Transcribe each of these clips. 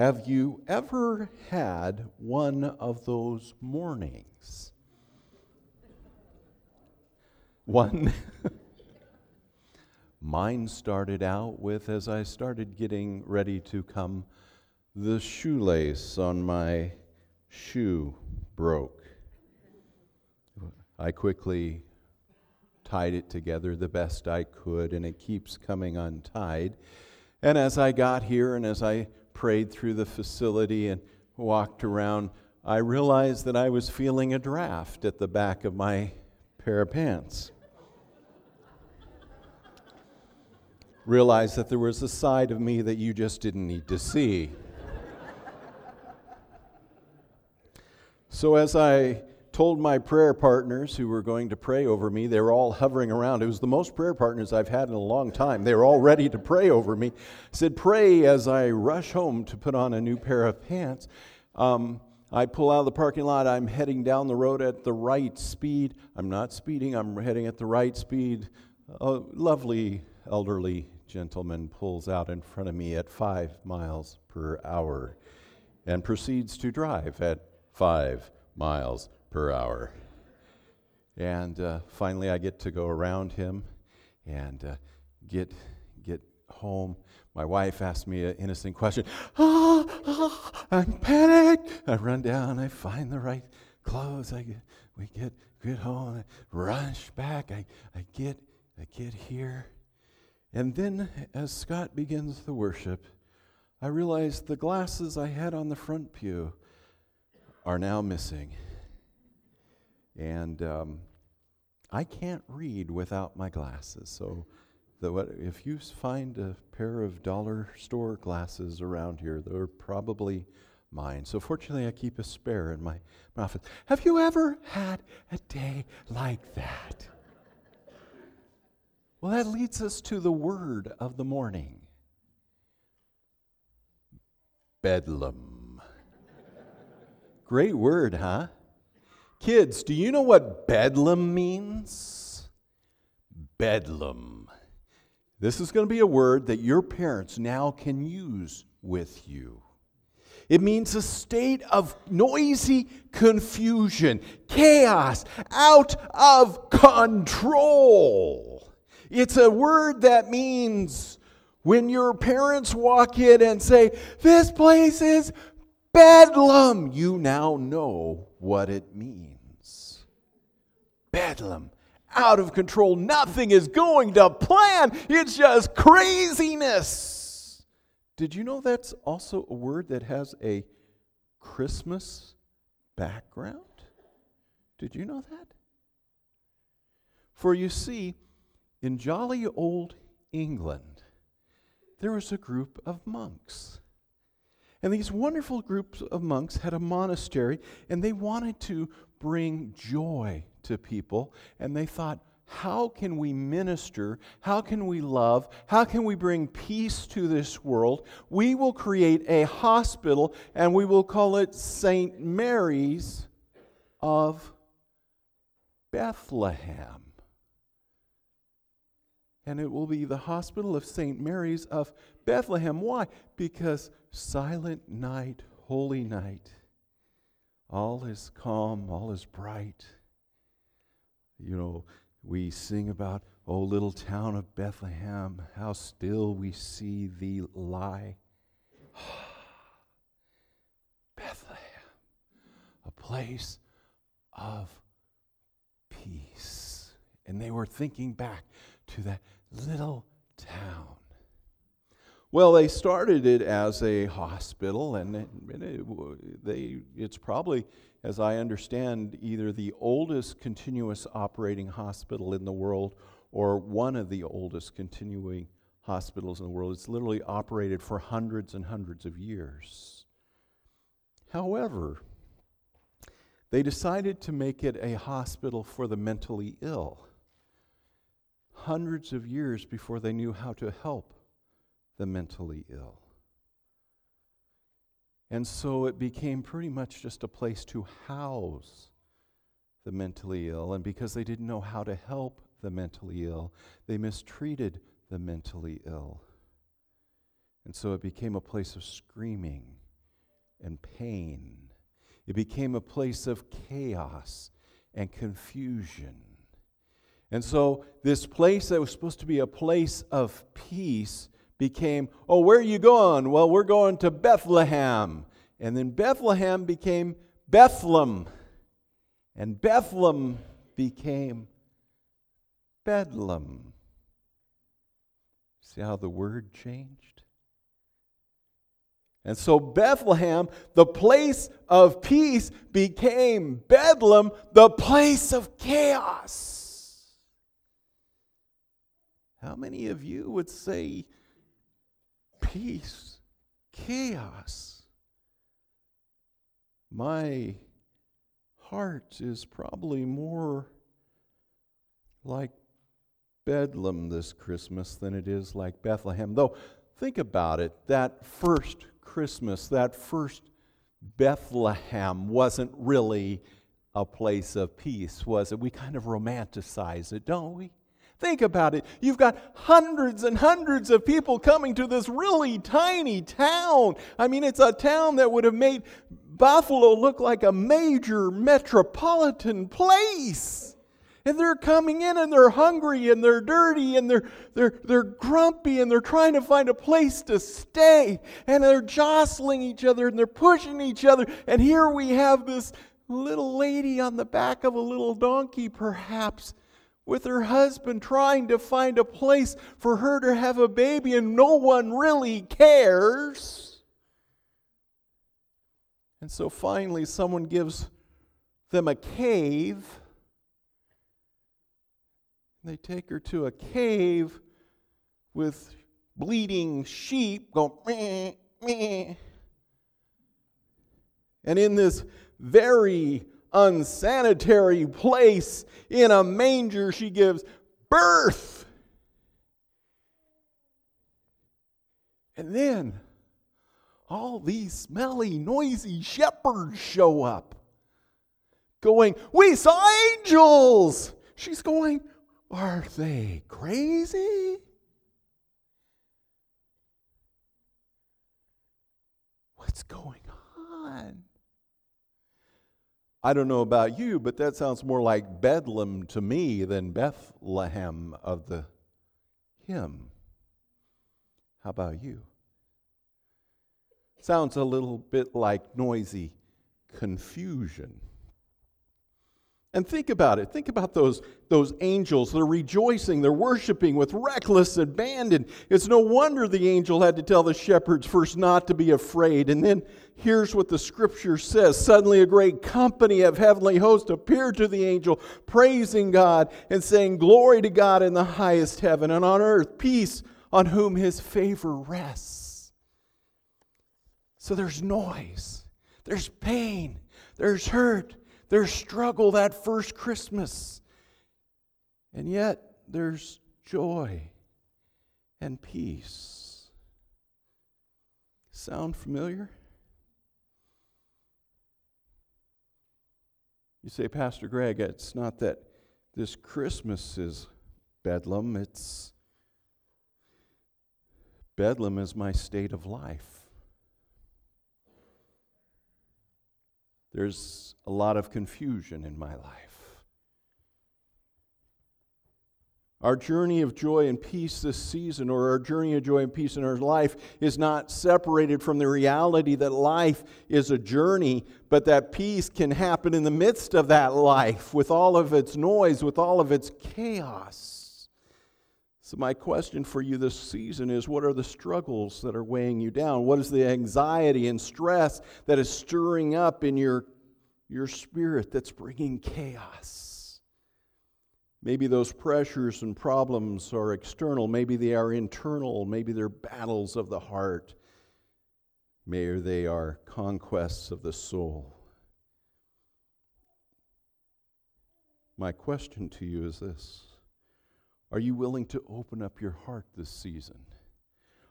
Have you ever had one of those mornings? One. Mine started out with, as I started getting ready to come, the shoelace on my shoe broke. I quickly tied it together the best I could, and it keeps coming untied. And as I got here and as I prayed through the facility and walked around, I realized that I was feeling a draft at the back of my pair of pants. realized that there was a side of me that you just didn't need to see. so, as I told my prayer partners who were going to pray over me, they were all hovering around. It was the most prayer partners I've had in a long time. They were all ready to pray over me. I said, Pray as I rush home to put on a new pair of pants. Um, I pull out of the parking lot. I'm heading down the road at the right speed. I'm not speeding, I'm heading at the right speed. A lovely elderly gentleman pulls out in front of me at five miles per hour and proceeds to drive at five miles per hour. And uh, finally, I get to go around him and uh, get, get home. My wife asked me an innocent question. Ah, ah, I'm panicked. I run down, I find the right clothes. I get, we get, get home, I rush back. I, I, get, I get here. And then, as Scott begins the worship, I realize the glasses I had on the front pew are now missing. And um, I can't read without my glasses. So, the, what, if you find a pair of dollar store glasses around here, they're probably mine. So, fortunately, I keep a spare in my, my office. Have you ever had a day like that? Well, that leads us to the word of the morning Bedlam. Great word, huh? Kids, do you know what bedlam means? Bedlam. This is going to be a word that your parents now can use with you. It means a state of noisy confusion, chaos, out of control. It's a word that means when your parents walk in and say, This place is bedlam, you now know what it means. Bedlam, out of control. Nothing is going to plan, it's just craziness. Did you know that's also a word that has a Christmas background? Did you know that? For you see, in jolly old England, there was a group of monks. And these wonderful groups of monks had a monastery, and they wanted to bring joy to people. And they thought, how can we minister? How can we love? How can we bring peace to this world? We will create a hospital, and we will call it St. Mary's of Bethlehem and it will be the hospital of St. Mary's of Bethlehem. Why? Because silent night, holy night, all is calm, all is bright. You know, we sing about, oh, little town of Bethlehem, how still we see thee lie. Bethlehem, a place of peace. And they were thinking back to that little town. Well, they started it as a hospital, and it, it, they, it's probably, as I understand, either the oldest continuous operating hospital in the world or one of the oldest continuing hospitals in the world. It's literally operated for hundreds and hundreds of years. However, they decided to make it a hospital for the mentally ill hundreds of years before they knew how to help the mentally ill. And so it became pretty much just a place to house the mentally ill. And because they didn't know how to help the mentally ill, they mistreated the mentally ill. And so it became a place of screaming and pain. It became a place of chaos and confusion. And so, this place that was supposed to be a place of peace became, oh, where are you going? Well, we're going to Bethlehem. And then Bethlehem became Bethlem. And Bethlehem became Bedlam. See how the word changed? And so Bethlehem, the place of peace, became Bedlam, the place of chaos. How many of you would say peace, chaos? My heart is probably more like Bedlam this Christmas than it is like Bethlehem. Though, think about it that first Christmas, that first Bethlehem wasn't really a place of peace, was it? We kind of romanticize it, don't we? Think about it. You've got hundreds and hundreds of people coming to this really tiny town. I mean, it's a town that would have made Buffalo look like a major metropolitan place. And they're coming in and they're hungry and they're dirty and they're, they're, they're grumpy and they're trying to find a place to stay. And they're jostling each other and they're pushing each other. And here we have this little lady on the back of a little donkey, perhaps, with her husband trying to find a place for her to have a baby, and no one really cares. And so finally, someone gives them a cave they take her to a cave with bleeding sheep going meh, meh. And in this very unsanitary place, in a manger, she gives birth. And then all these smelly, noisy shepherds show up, going, We saw angels. She's going, are they crazy? What's going on? I don't know about you, but that sounds more like Bedlam to me than Bethlehem of the hymn. How about you? Sounds a little bit like noisy confusion. And think about it. Think about those, those angels. They're rejoicing, they're worshiping with reckless abandon. It's no wonder the angel had to tell the shepherds first not to be afraid. And then here's what the scripture says Suddenly, a great company of heavenly hosts appeared to the angel, praising God and saying, Glory to God in the highest heaven, and on earth, peace on whom his favor rests. So there's noise, there's pain, there's hurt their struggle that first Christmas. And yet, there's joy and peace. Sound familiar? You say, Pastor Greg, it's not that this Christmas is Bedlam, it's Bedlam is my state of life. There's a lot of confusion in my life. Our journey of joy and peace this season, or our journey of joy and peace in our life, is not separated from the reality that life is a journey, but that peace can happen in the midst of that life with all of its noise, with all of its chaos. So, my question for you this season is what are the struggles that are weighing you down? What is the anxiety and stress that is stirring up in your, your spirit that's bringing chaos? Maybe those pressures and problems are external. Maybe they are internal. Maybe they're battles of the heart. Maybe they are conquests of the soul. My question to you is this are you willing to open up your heart this season?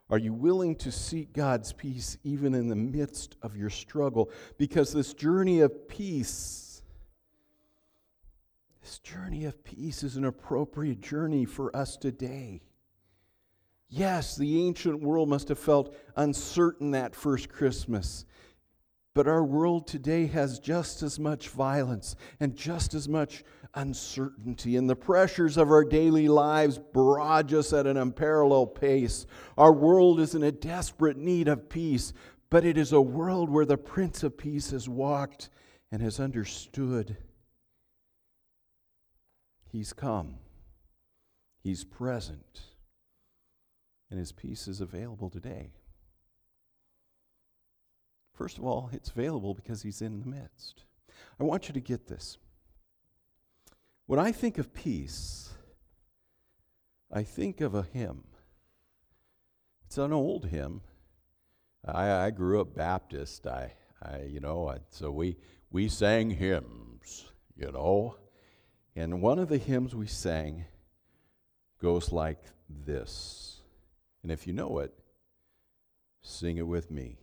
Are you willing to seek God's peace even in the midst of your struggle? Because this journey of peace, this journey of peace is an appropriate journey for us today. Yes, the ancient world must have felt uncertain that first Christmas. But our world today has just as much violence and just as much uncertainty, and the pressures of our daily lives barrage us at an unparalleled pace. Our world is in a desperate need of peace, but it is a world where the Prince of Peace has walked and has understood. He's come, He's present, and His peace is available today. First of all, it's available because He's in the midst. I want you to get this. When I think of peace, I think of a hymn. It's an old hymn. I, I grew up Baptist. I, I you know, I, so we we sang hymns, you know, and one of the hymns we sang goes like this. And if you know it, sing it with me.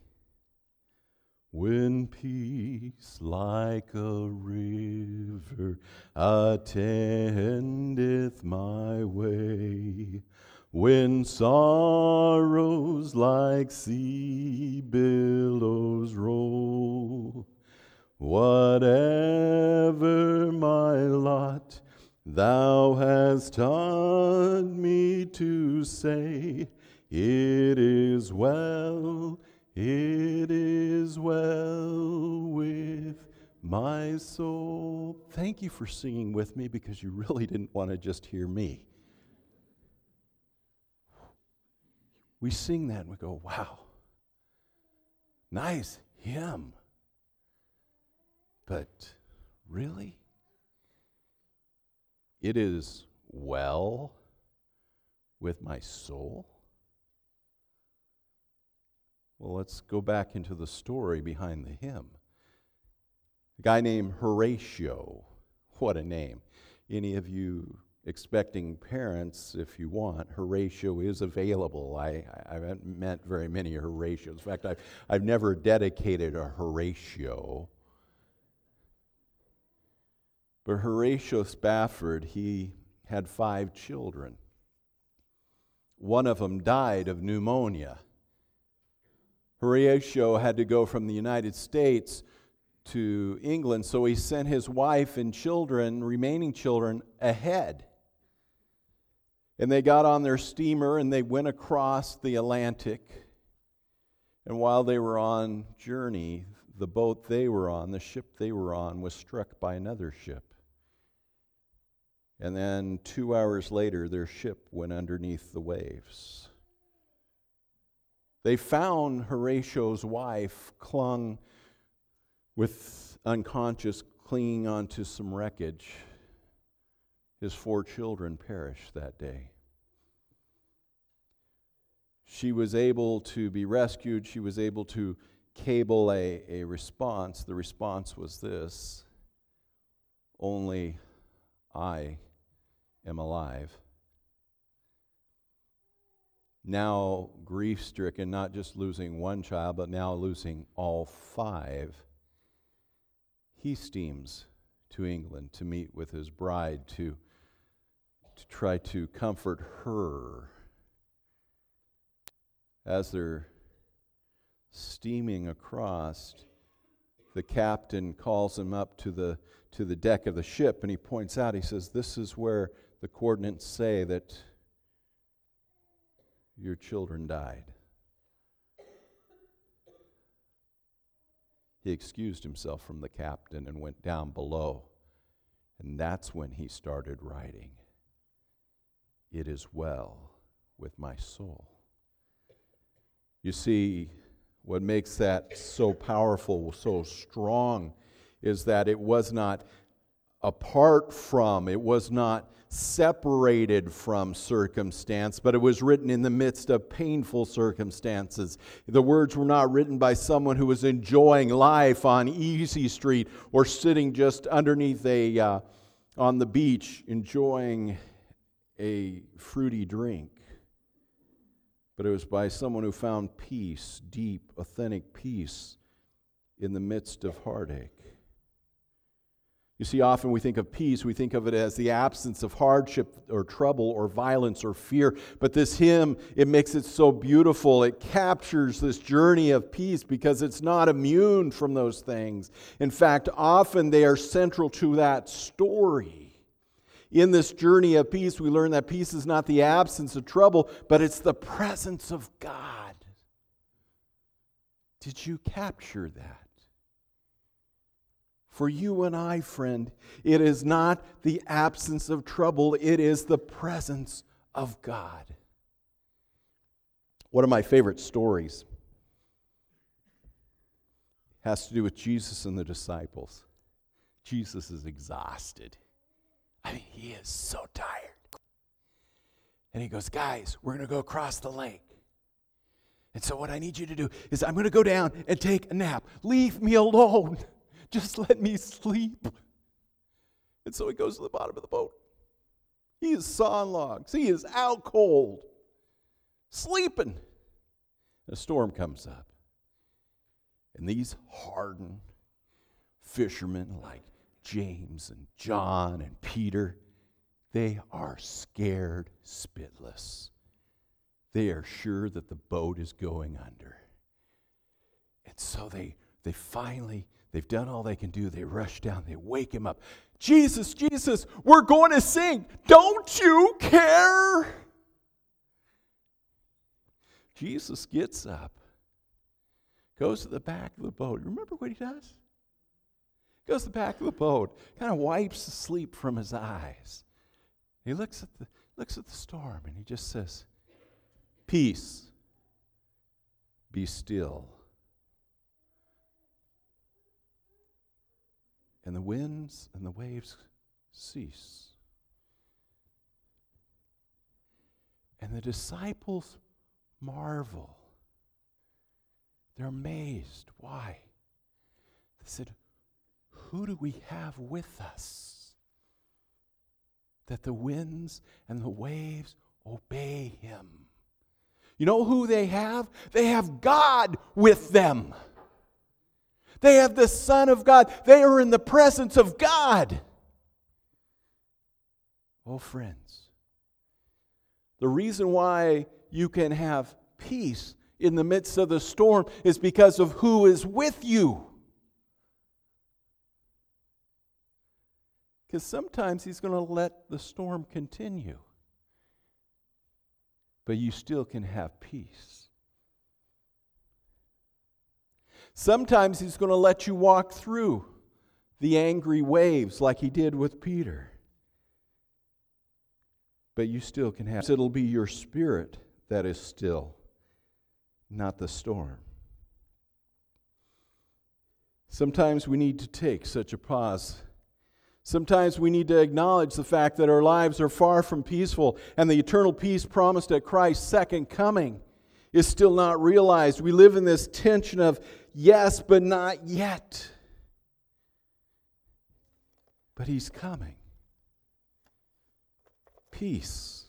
When peace like a river attendeth my way, when sorrows like sea billows roll, whatever my lot, thou hast taught Thank you for singing with me because you really didn't want to just hear me. We sing that and we go, wow, nice hymn. But really? It is well with my soul? Well, let's go back into the story behind the hymn. A guy named Horatio. What a name. Any of you expecting parents, if you want, Horatio is available. I, I haven't met very many Horatios. In fact, I've, I've never dedicated a Horatio. But Horatio Spafford, he had five children. One of them died of pneumonia. Horatio had to go from the United States to England, so he sent his wife and children, remaining children, ahead. And they got on their steamer and they went across the Atlantic. And while they were on journey, the boat they were on, the ship they were on, was struck by another ship. And then two hours later, their ship went underneath the waves. They found Horatio's wife clung with unconscious, clinging onto some wreckage. His four children perished that day. She was able to be rescued. She was able to cable a, a response. The response was this Only I am alive now grief stricken, not just losing one child, but now losing all five, he steams to England to meet with his bride to, to try to comfort her. As they're steaming across, the captain calls him up to the, to the deck of the ship and he points out, he says, This is where the coordinates say that your children died. He excused himself from the captain and went down below. And that's when he started writing It is well with my soul. You see, what makes that so powerful, so strong, is that it was not apart from, it was not separated from circumstance, but it was written in the midst of painful circumstances. The words were not written by someone who was enjoying life on Easy Street or sitting just underneath a uh, on the beach enjoying a fruity drink. But it was by someone who found peace, deep, authentic peace in the midst of heartache. You see, often we think of peace, we think of it as the absence of hardship or trouble or violence or fear. But this hymn, it makes it so beautiful. It captures this journey of peace because it's not immune from those things. In fact, often they are central to that story. In this journey of peace, we learn that peace is not the absence of trouble, but it's the presence of God. Did you capture that? For you and I, friend, it is not the absence of trouble, it is the presence of God. One of my favorite stories has to do with Jesus and the disciples. Jesus is exhausted. I mean, he is so tired. And he goes, Guys, we're going to go across the lake. And so, what I need you to do is, I'm going to go down and take a nap. Leave me alone. Just let me sleep. And so he goes to the bottom of the boat. He is sawing logs. He is out cold, sleeping. A storm comes up. And these hardened fishermen like James and John and Peter, they are scared spitless. They are sure that the boat is going under. And so they, they finally They've done all they can do. They rush down, they wake him up. Jesus, Jesus, we're going to sing. Don't you care? Jesus gets up, goes to the back of the boat. Remember what he does? Goes to the back of the boat, kind of wipes the sleep from his eyes. He looks at the looks at the storm and he just says, Peace, be still. And the winds and the waves cease. And the disciples marvel. They're amazed. Why? They said, Who do we have with us? That the winds and the waves obey him. You know who they have? They have God with them. They have the Son of God. They are in the presence of God. Oh, friends, the reason why you can have peace in the midst of the storm is because of who is with you. Because sometimes He's going to let the storm continue, but you still can have peace. Sometimes He's going to let you walk through the angry waves like He did with Peter. But you still can have, it'll be your spirit that is still, not the storm. Sometimes we need to take such a pause. Sometimes we need to acknowledge the fact that our lives are far from peaceful and the eternal peace promised at Christ's second coming is still not realized. We live in this tension of yes, but not yet. But he's coming. Peace.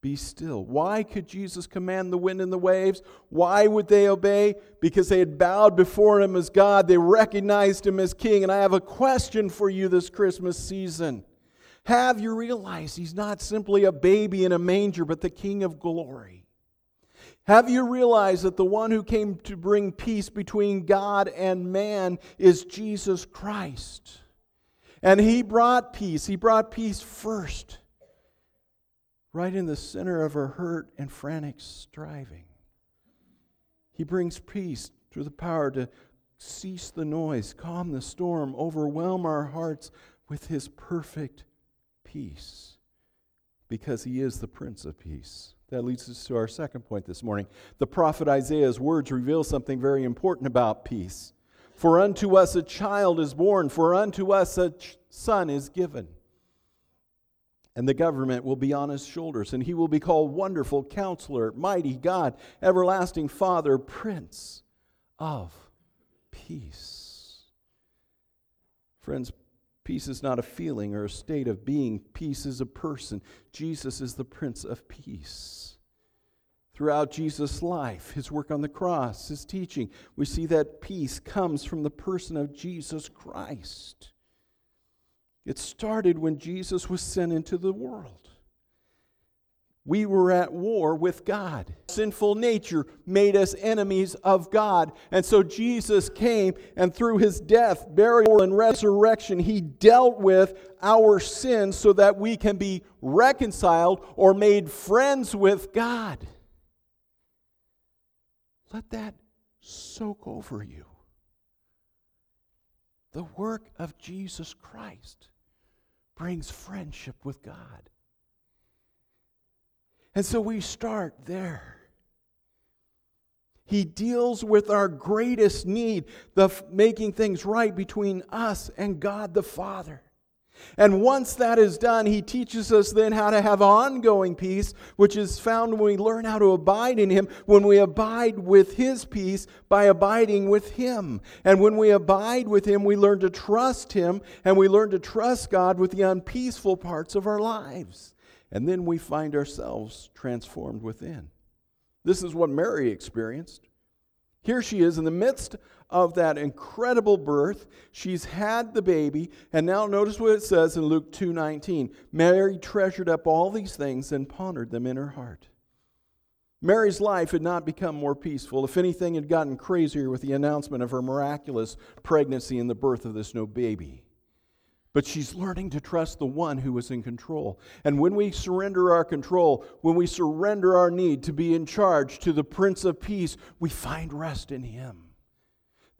Be still. Why could Jesus command the wind and the waves? Why would they obey? Because they had bowed before him as God. They recognized him as king. And I have a question for you this Christmas season. Have you realized he's not simply a baby in a manger, but the king of glory? Have you realized that the one who came to bring peace between God and man is Jesus Christ? And he brought peace. He brought peace first, right in the center of our hurt and frantic striving. He brings peace through the power to cease the noise, calm the storm, overwhelm our hearts with his perfect peace, because he is the Prince of Peace. That leads us to our second point this morning. The prophet Isaiah's words reveal something very important about peace. For unto us a child is born, for unto us a son is given. And the government will be on his shoulders, and he will be called Wonderful Counselor, Mighty God, Everlasting Father, Prince of Peace. Friends, Peace is not a feeling or a state of being, peace is a person. Jesus is the Prince of Peace. Throughout Jesus' life, his work on the cross, his teaching, we see that peace comes from the person of Jesus Christ. It started when Jesus was sent into the world. We were at war with God. Sinful nature made us enemies of God. And so Jesus came, and through his death, burial, and resurrection, he dealt with our sins so that we can be reconciled or made friends with God. Let that soak over you. The work of Jesus Christ brings friendship with God. And so we start there. He deals with our greatest need, the making things right between us and God the Father. And once that is done, he teaches us then how to have ongoing peace, which is found when we learn how to abide in him, when we abide with his peace by abiding with him. And when we abide with him, we learn to trust him, and we learn to trust God with the unpeaceful parts of our lives. And then we find ourselves transformed within. This is what Mary experienced. Here she is in the midst of that incredible birth. She's had the baby, and now notice what it says in Luke 2:19. Mary treasured up all these things and pondered them in her heart. Mary's life had not become more peaceful. If anything, had gotten crazier with the announcement of her miraculous pregnancy and the birth of this new baby. But she's learning to trust the one who is in control. And when we surrender our control, when we surrender our need to be in charge to the Prince of Peace, we find rest in him.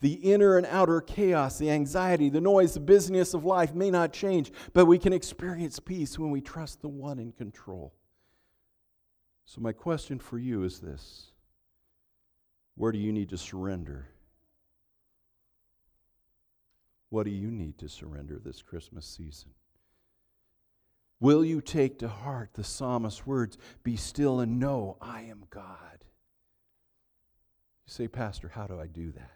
The inner and outer chaos, the anxiety, the noise, the busyness of life may not change, but we can experience peace when we trust the one in control. So, my question for you is this Where do you need to surrender? What do you need to surrender this Christmas season? Will you take to heart the psalmist's words, Be still and know I am God? You say, Pastor, how do I do that?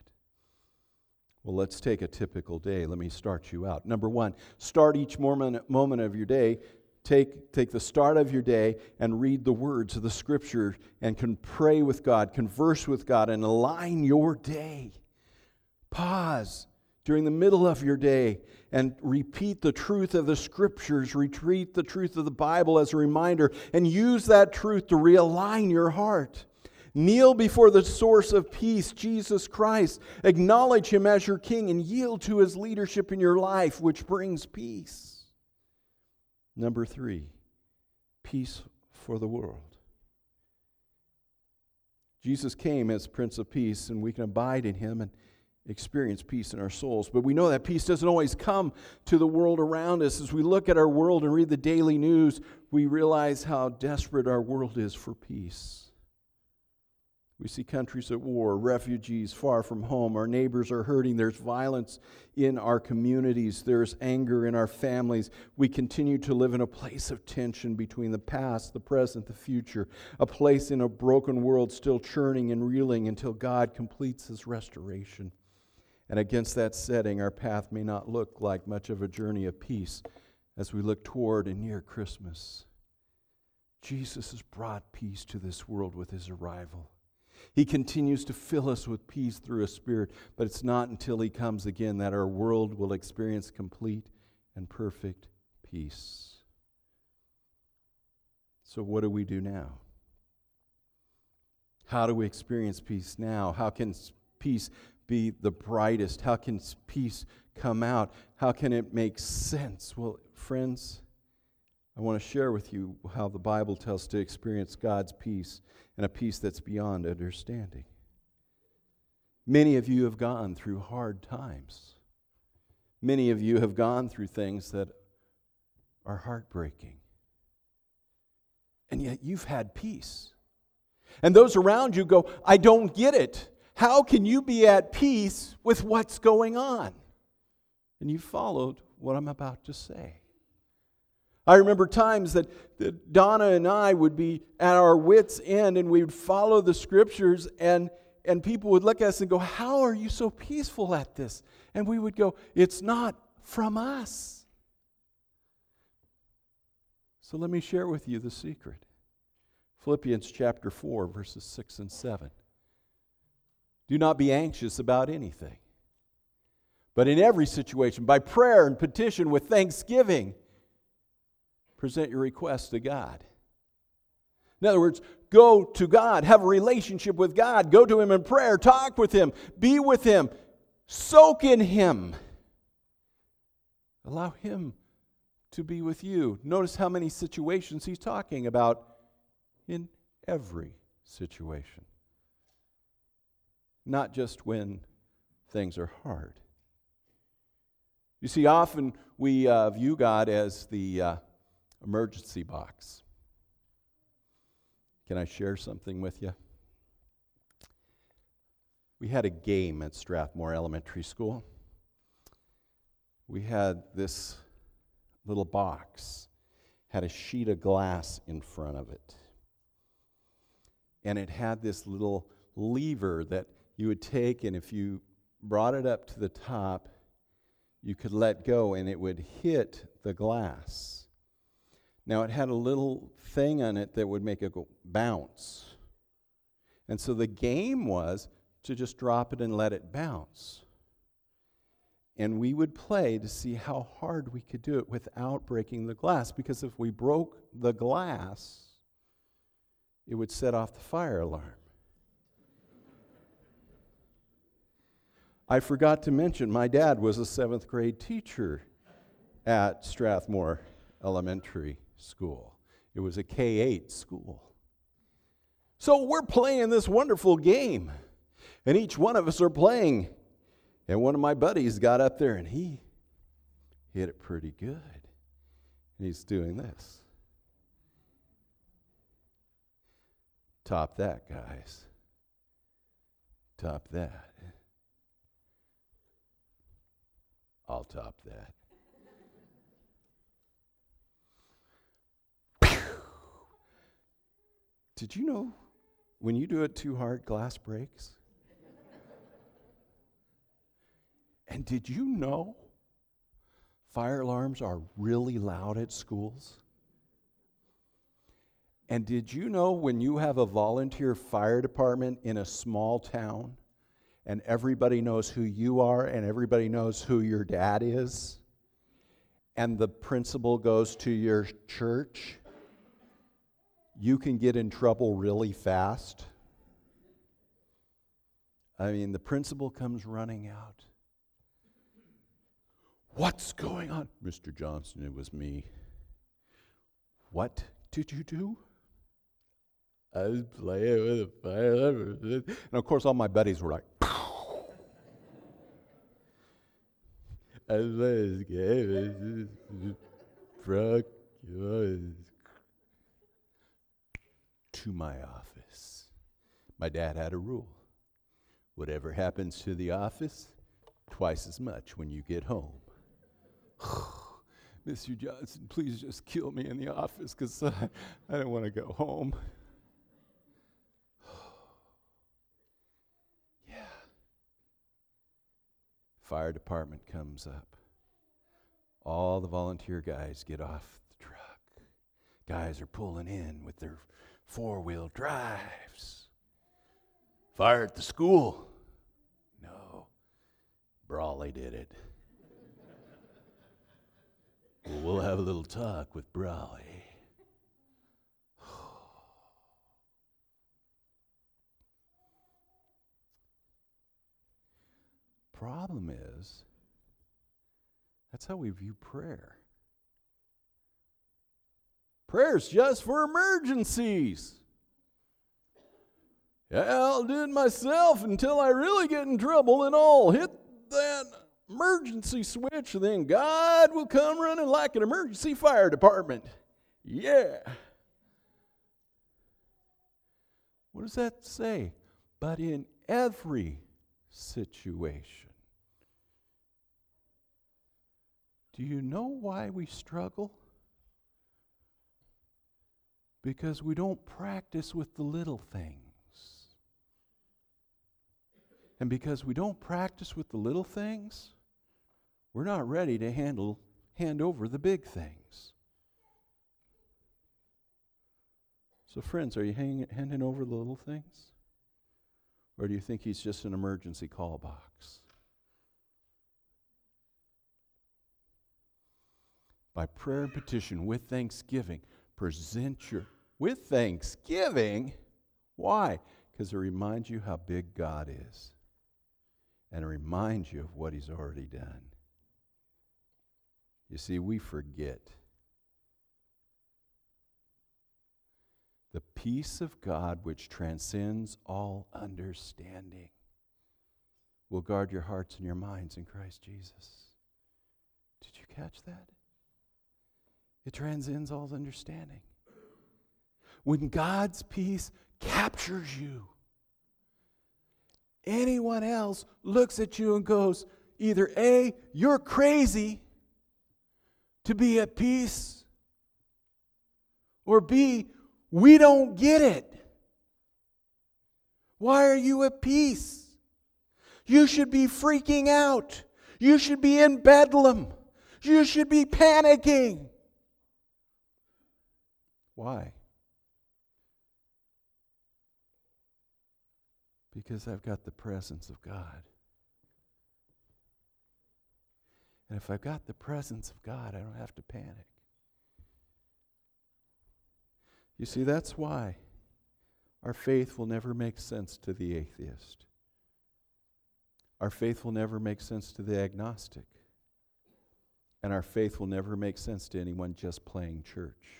Well, let's take a typical day. Let me start you out. Number one, start each moment, moment of your day. Take, take the start of your day and read the words of the scripture and can pray with God, converse with God, and align your day. Pause during the middle of your day and repeat the truth of the scriptures, repeat the truth of the Bible as a reminder, and use that truth to realign your heart. Kneel before the source of peace, Jesus Christ. Acknowledge him as your king and yield to his leadership in your life, which brings peace. Number three, peace for the world. Jesus came as Prince of Peace, and we can abide in him and experience peace in our souls. But we know that peace doesn't always come to the world around us. As we look at our world and read the daily news, we realize how desperate our world is for peace. We see countries at war, refugees far from home. Our neighbors are hurting. There's violence in our communities. There's anger in our families. We continue to live in a place of tension between the past, the present, the future, a place in a broken world still churning and reeling until God completes his restoration. And against that setting, our path may not look like much of a journey of peace as we look toward and near Christmas. Jesus has brought peace to this world with his arrival. He continues to fill us with peace through His Spirit, but it's not until He comes again that our world will experience complete and perfect peace. So, what do we do now? How do we experience peace now? How can peace be the brightest? How can peace come out? How can it make sense? Well, friends, I want to share with you how the Bible tells to experience God's peace and a peace that's beyond understanding. Many of you have gone through hard times. Many of you have gone through things that are heartbreaking. And yet you've had peace. And those around you go, I don't get it. How can you be at peace with what's going on? And you followed what I'm about to say. I remember times that, that Donna and I would be at our wits' end and we would follow the scriptures, and, and people would look at us and go, How are you so peaceful at this? And we would go, It's not from us. So let me share with you the secret. Philippians chapter 4, verses 6 and 7. Do not be anxious about anything But in every situation, by prayer and petition with thanksgiving, present your request to God. In other words, go to God, have a relationship with God, go to Him in prayer, talk with Him, be with Him, soak in Him. Allow Him to be with you. Notice how many situations He's talking about in every situation, not just when things are hard. You see, often we uh, view God as the uh, emergency box. Can I share something with you? We had a game at Strathmore Elementary School. We had this little box, had a sheet of glass in front of it. And it had this little lever that you would take, and if you brought it up to the top, you could let go and it would hit the glass. Now, it had a little thing on it that would make it go bounce. And so the game was to just drop it and let it bounce. And we would play to see how hard we could do it without breaking the glass. Because if we broke the glass, it would set off the fire alarm. I forgot to mention, my dad was a seventh grade teacher at Strathmore Elementary School. It was a K 8 school. So we're playing this wonderful game, and each one of us are playing. And one of my buddies got up there and he hit it pretty good. He's doing this. Top that, guys. Top that. I'll top that. Did you know when you do it too hard, glass breaks? and did you know fire alarms are really loud at schools? And did you know when you have a volunteer fire department in a small town, and everybody knows who you are and everybody knows who your dad is, and the principal goes to your church, you can get in trouble really fast. I mean, the principal comes running out. What's going on? Mr. Johnson, it was me. What did you do? I was playing with a fire. And of course, all my buddies were like, I game. Truck to my office. My dad had a rule. Whatever happens to the office, twice as much when you get home. Mr. Johnson, please just kill me in the office because uh, I don't want to go home. Fire department comes up. All the volunteer guys get off the truck. Guys are pulling in with their four wheel drives. Fire at the school. No, Brawley did it. well, we'll have a little talk with Brawley. Problem is, that's how we view prayer. Prayer's just for emergencies. Yeah, I'll do it myself until I really get in trouble, and I'll hit that emergency switch, and then God will come running like an emergency fire department. Yeah. What does that say? But in every situation. Do you know why we struggle? because we don't practice with the little things. And because we don't practice with the little things, we're not ready to handle hand over the big things. So, friends, are you hang, handing over the little things? Or do you think he's just an emergency call box? By prayer and petition with thanksgiving. Present your with thanksgiving. Why? Because it reminds you how big God is. And it reminds you of what He's already done. You see, we forget. The peace of God, which transcends all understanding, will guard your hearts and your minds in Christ Jesus. Did you catch that? It transcends all understanding. When God's peace captures you, anyone else looks at you and goes, either A, you're crazy to be at peace, or B, we don't get it. Why are you at peace? You should be freaking out. You should be in bedlam. You should be panicking. Why? Because I've got the presence of God. And if I've got the presence of God, I don't have to panic. You see, that's why our faith will never make sense to the atheist. Our faith will never make sense to the agnostic. And our faith will never make sense to anyone just playing church.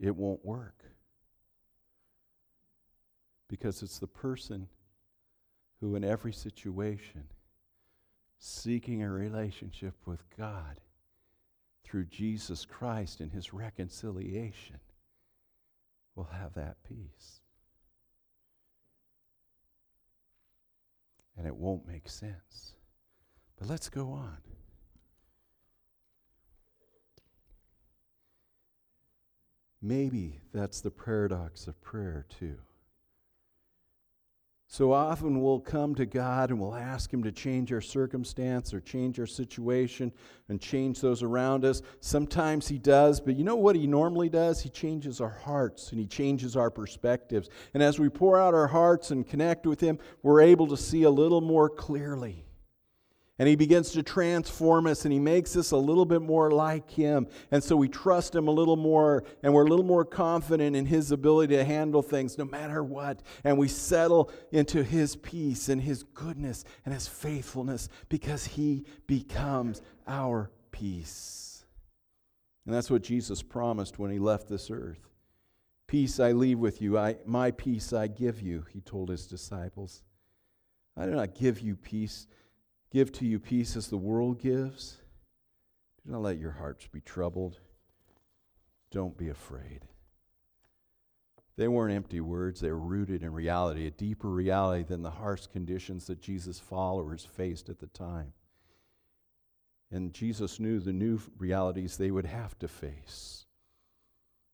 It won't work. Because it's the person who, in every situation, seeking a relationship with God through Jesus Christ and his reconciliation will have that peace. And it won't make sense. But let's go on. Maybe that's the paradox of prayer, too. So often we'll come to God and we'll ask Him to change our circumstance or change our situation and change those around us. Sometimes He does, but you know what He normally does? He changes our hearts and He changes our perspectives. And as we pour out our hearts and connect with Him, we're able to see a little more clearly. And he begins to transform us and he makes us a little bit more like him. And so we trust him a little more and we're a little more confident in his ability to handle things no matter what. And we settle into his peace and his goodness and his faithfulness because he becomes our peace. And that's what Jesus promised when he left this earth. Peace I leave with you, I, my peace I give you, he told his disciples. I do not give you peace give to you peace as the world gives. Do not let your hearts be troubled. Don't be afraid. They weren't empty words, they were rooted in reality, a deeper reality than the harsh conditions that Jesus' followers faced at the time. And Jesus knew the new realities they would have to face.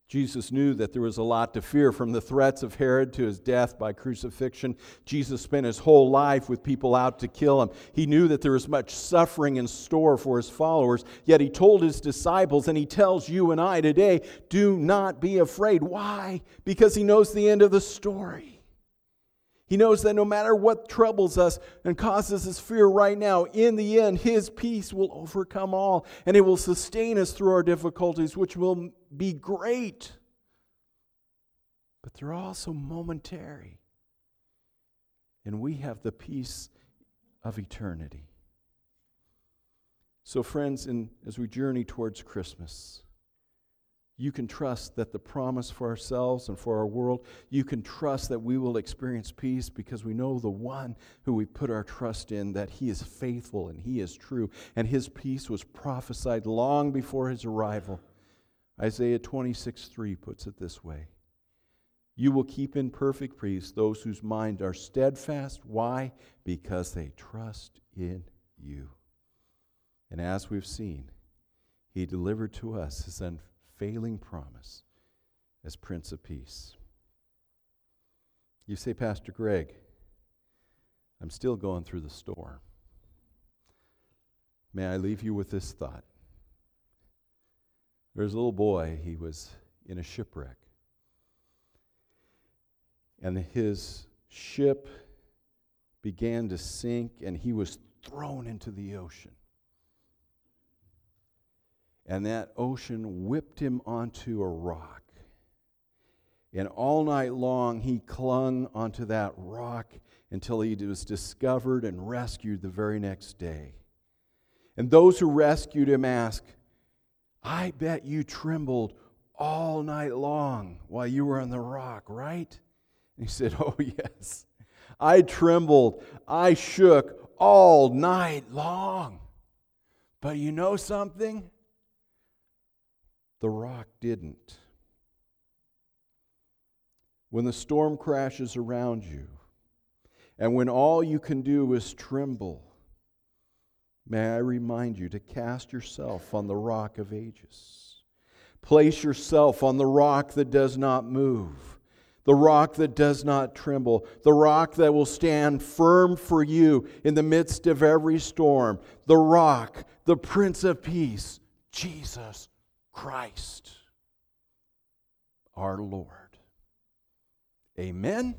Jesus knew that there was a lot to fear from the threats of Herod to his death by crucifixion. Jesus spent his whole life with people out to kill him. He knew that there was much suffering in store for his followers, yet he told his disciples, and he tells you and I today, do not be afraid. Why? Because he knows the end of the story. He knows that no matter what troubles us and causes us fear right now, in the end, His peace will overcome all and it will sustain us through our difficulties, which will be great. But they're also momentary. And we have the peace of eternity. So, friends, in, as we journey towards Christmas, you can trust that the promise for ourselves and for our world, you can trust that we will experience peace because we know the one who we put our trust in, that he is faithful and he is true. And his peace was prophesied long before his arrival. Isaiah 26 3 puts it this way You will keep in perfect peace those whose mind are steadfast. Why? Because they trust in you. And as we've seen, he delivered to us his unfailing unfailing promise as Prince of Peace. You say, Pastor Greg, I'm still going through the storm. May I leave you with this thought? There was a little boy, he was in a shipwreck. And his ship began to sink, and he was thrown into the ocean. And that ocean whipped him onto a rock. And all night long, he clung onto that rock until he was discovered and rescued the very next day. And those who rescued him asked, I bet you trembled all night long while you were on the rock, right? And he said, Oh, yes. I trembled, I shook all night long. But you know something? The rock didn't. When the storm crashes around you, and when all you can do is tremble, may I remind you to cast yourself on the rock of ages. Place yourself on the rock that does not move, the rock that does not tremble, the rock that will stand firm for you in the midst of every storm, the rock, the Prince of Peace, Jesus Christ, our Lord. Amen.